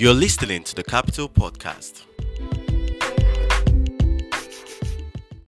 You're listening to the Capital Podcast.